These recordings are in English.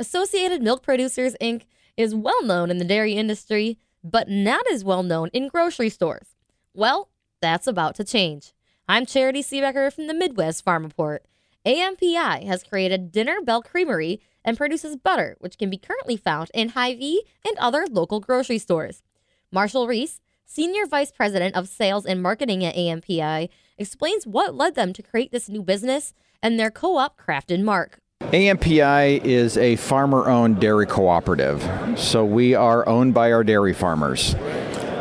Associated Milk Producers Inc. is well known in the dairy industry, but not as well known in grocery stores. Well, that's about to change. I'm Charity Seebecker from the Midwest Farm Report. AMPI has created Dinner Bell Creamery and produces butter, which can be currently found in Hy-Vee and other local grocery stores. Marshall Reece, Senior Vice President of Sales and Marketing at AMPI, explains what led them to create this new business and their co op crafted mark. AMPI is a farmer owned dairy cooperative, so we are owned by our dairy farmers.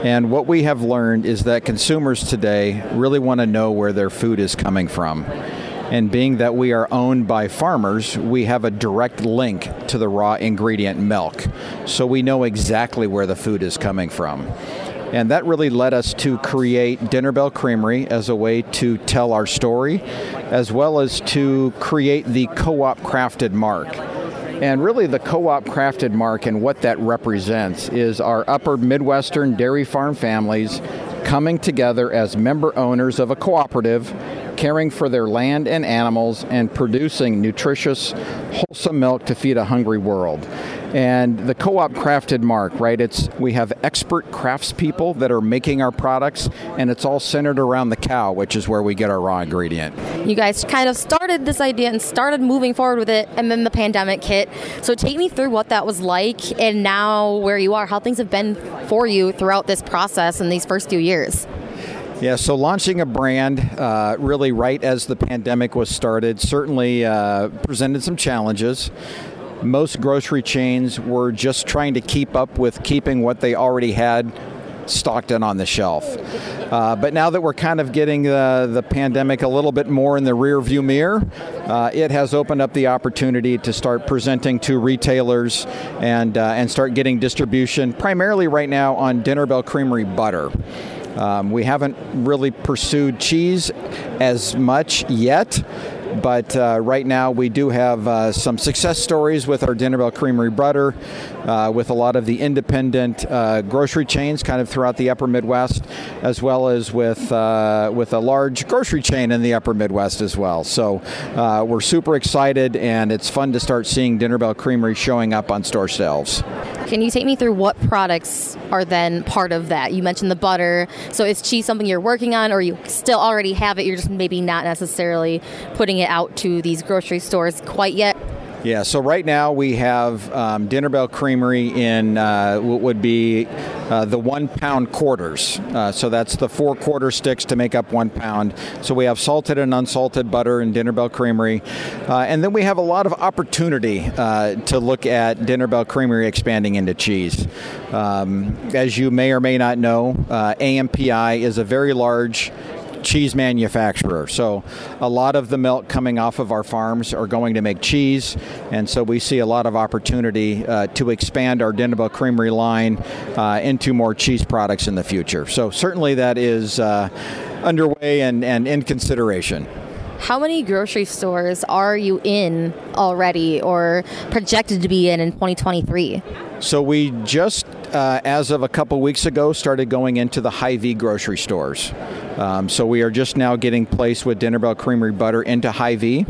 And what we have learned is that consumers today really want to know where their food is coming from. And being that we are owned by farmers, we have a direct link to the raw ingredient milk. So we know exactly where the food is coming from. And that really led us to create Dinner Bell Creamery as a way to tell our story, as well as to create the co op crafted mark. And really, the co op crafted mark and what that represents is our upper Midwestern dairy farm families coming together as member owners of a cooperative, caring for their land and animals, and producing nutritious, wholesome milk to feed a hungry world. And the co-op crafted mark, right? It's we have expert craftspeople that are making our products, and it's all centered around the cow, which is where we get our raw ingredient. You guys kind of started this idea and started moving forward with it, and then the pandemic hit. So take me through what that was like, and now where you are, how things have been for you throughout this process in these first few years. Yeah, so launching a brand uh, really right as the pandemic was started certainly uh, presented some challenges most grocery chains were just trying to keep up with keeping what they already had stocked in on the shelf. Uh, but now that we're kind of getting the pandemic a little bit more in the rear view mirror, uh, it has opened up the opportunity to start presenting to retailers and, uh, and start getting distribution, primarily right now on Dinner Bell Creamery butter. Um, we haven't really pursued cheese as much yet. But uh, right now, we do have uh, some success stories with our Dinner Bell Creamery butter, uh, with a lot of the independent uh, grocery chains kind of throughout the upper Midwest, as well as with, uh, with a large grocery chain in the upper Midwest as well. So uh, we're super excited, and it's fun to start seeing Dinner Bell Creamery showing up on store shelves. Can you take me through what products are then part of that? You mentioned the butter. So is cheese something you're working on, or you still already have it? You're just maybe not necessarily putting it out to these grocery stores quite yet? Yeah, so right now we have um, Dinner Bell Creamery in uh, what would be uh, the one pound quarters. Uh, so that's the four quarter sticks to make up one pound. So we have salted and unsalted butter in Dinner Bell Creamery. Uh, and then we have a lot of opportunity uh, to look at Dinner Bell Creamery expanding into cheese. Um, as you may or may not know, uh, AMPI is a very large cheese manufacturer. So a lot of the milk coming off of our farms are going to make cheese, and so we see a lot of opportunity uh, to expand our Bell Creamery line uh, into more cheese products in the future. So certainly that is uh, underway and, and in consideration. How many grocery stores are you in already or projected to be in in 2023? So we just, uh, as of a couple weeks ago, started going into the Hy-Vee grocery stores. Um, so we are just now getting placed with Dinner Bell Creamery butter into Hy-Vee.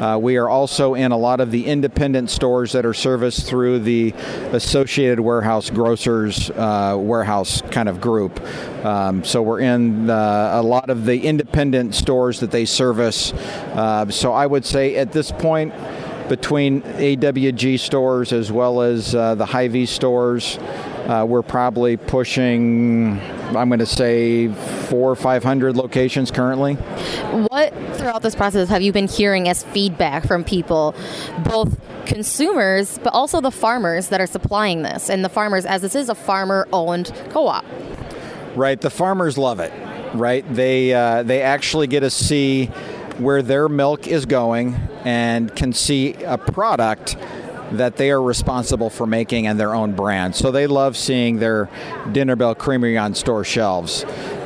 Uh, we are also in a lot of the independent stores that are serviced through the Associated Warehouse Grocers uh, warehouse kind of group. Um, so we're in uh, a lot of the independent stores that they service. Uh, so I would say at this point, between AWG stores as well as uh, the Hy-Vee stores, uh, we're probably pushing, I'm going to say, four or 500 locations currently. What throughout this process have you been hearing as feedback from people, both consumers, but also the farmers that are supplying this? And the farmers, as this is a farmer owned co op. Right, the farmers love it, right? They, uh, they actually get to see where their milk is going and can see a product that they are responsible for making and their own brand. So they love seeing their Dinner Bell Creamery on store shelves.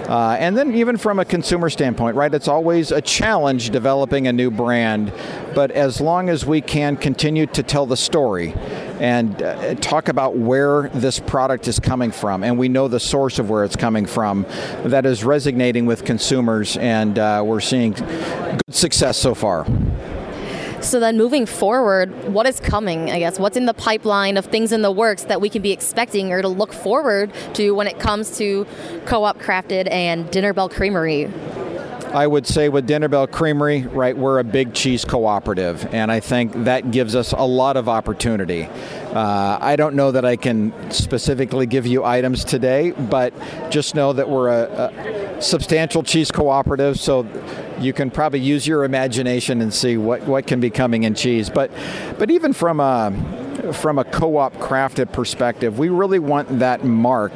Uh, and then, even from a consumer standpoint, right, it's always a challenge developing a new brand. But as long as we can continue to tell the story and uh, talk about where this product is coming from, and we know the source of where it's coming from, that is resonating with consumers, and uh, we're seeing good success so far. So then moving forward, what is coming, I guess? What's in the pipeline of things in the works that we can be expecting or to look forward to when it comes to Co-op Crafted and Dinner Bell Creamery? I would say with Dinner Bell Creamery, right, we're a big cheese cooperative, and I think that gives us a lot of opportunity. Uh, I don't know that I can specifically give you items today, but just know that we're a, a substantial cheese cooperative, so you can probably use your imagination and see what, what can be coming in cheese. But, but even from a from a co-op crafted perspective, we really want that mark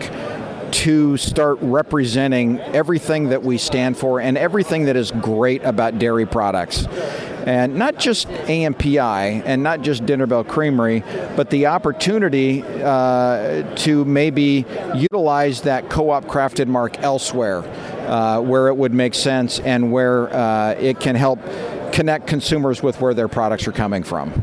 to start representing everything that we stand for and everything that is great about dairy products. And not just AMPI and not just Dinner Bell Creamery, but the opportunity uh, to maybe utilize that co op crafted mark elsewhere uh, where it would make sense and where uh, it can help connect consumers with where their products are coming from.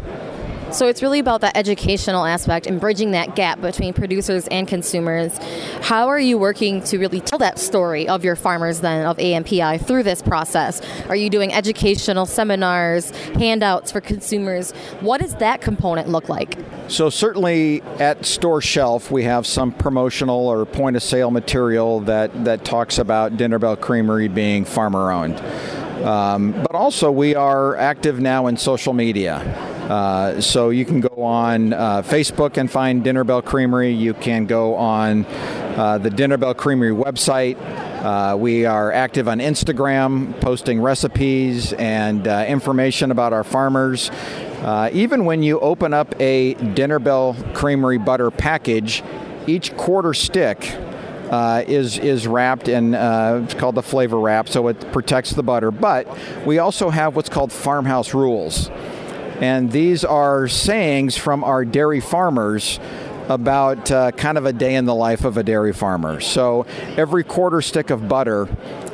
So it's really about that educational aspect and bridging that gap between producers and consumers. How are you working to really tell that story of your farmers then of AMPI through this process? Are you doing educational seminars, handouts for consumers? What does that component look like? So certainly at store shelf we have some promotional or point of sale material that that talks about Dinner Bell Creamery being farmer owned. Um, but also we are active now in social media. Uh, so you can go on uh, Facebook and find Dinner Bell Creamery. You can go on uh, the Dinner Bell Creamery website. Uh, we are active on Instagram, posting recipes and uh, information about our farmers. even when you open up a Dinner Bell Creamery butter package, each quarter stick uh, is is wrapped in uh, it's called the flavor wrap, so it protects the butter. But we also have what's called farmhouse rules. And these are sayings from our dairy farmers about uh, kind of a day in the life of a dairy farmer. So every quarter stick of butter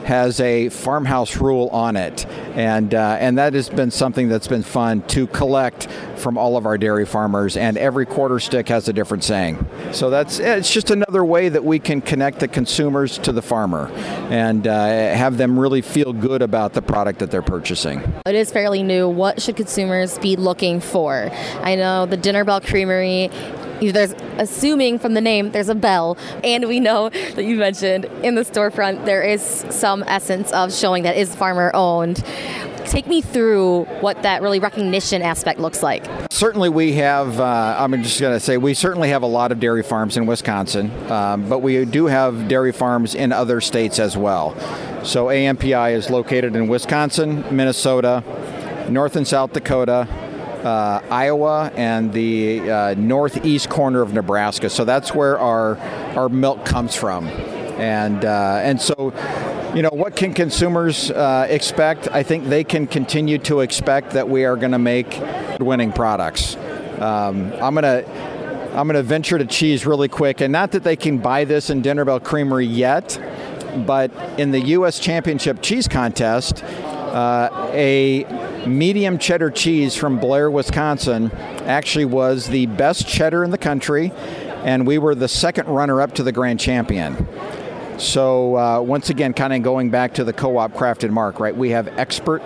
has a farmhouse rule on it, and uh, and that has been something that's been fun to collect from all of our dairy farmers. And every quarter stick has a different saying. So that's it's just another way that we can connect the consumers to the farmer, and uh, have them really feel good about the product that they're purchasing. It is fairly new. What should consumers be looking for? I know the Dinner Bell Creamery there's assuming from the name there's a bell and we know that you mentioned in the storefront there is some essence of showing that is farmer owned take me through what that really recognition aspect looks like. Certainly, we have, uh, I'm just going to say, we certainly have a lot of dairy farms in Wisconsin, um, but we do have dairy farms in other states as well. So, AMPI is located in Wisconsin, Minnesota, North and South Dakota, uh, Iowa and the uh, northeast corner of Nebraska. So that's where our our milk comes from, and uh, and so. You know, what can consumers uh, expect? I think they can continue to expect that we are going to make winning products. Um, I'm going to I'm going to venture to cheese really quick, and not that they can buy this in Dinner Bell Creamery yet, but in the U.S. Championship Cheese Contest, uh, a medium cheddar cheese from Blair, Wisconsin, actually was the best cheddar in the country, and we were the second runner up to the grand champion. So, uh, once again, kind of going back to the co op crafted mark, right? We have expert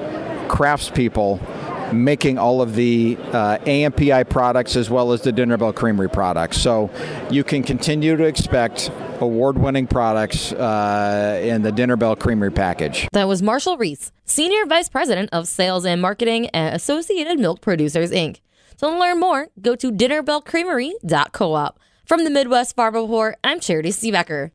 craftspeople making all of the uh, AMPI products as well as the Dinner Bell Creamery products. So, you can continue to expect award-winning products uh, in the Dinner Bell Creamery package. That was Marshall Reece, Senior Vice President of Sales and Marketing at Associated Milk Producers, Inc. To learn more, go to dinnerbellcreamery.coop. From the Midwest Farm Report, I'm Charity Seebecker.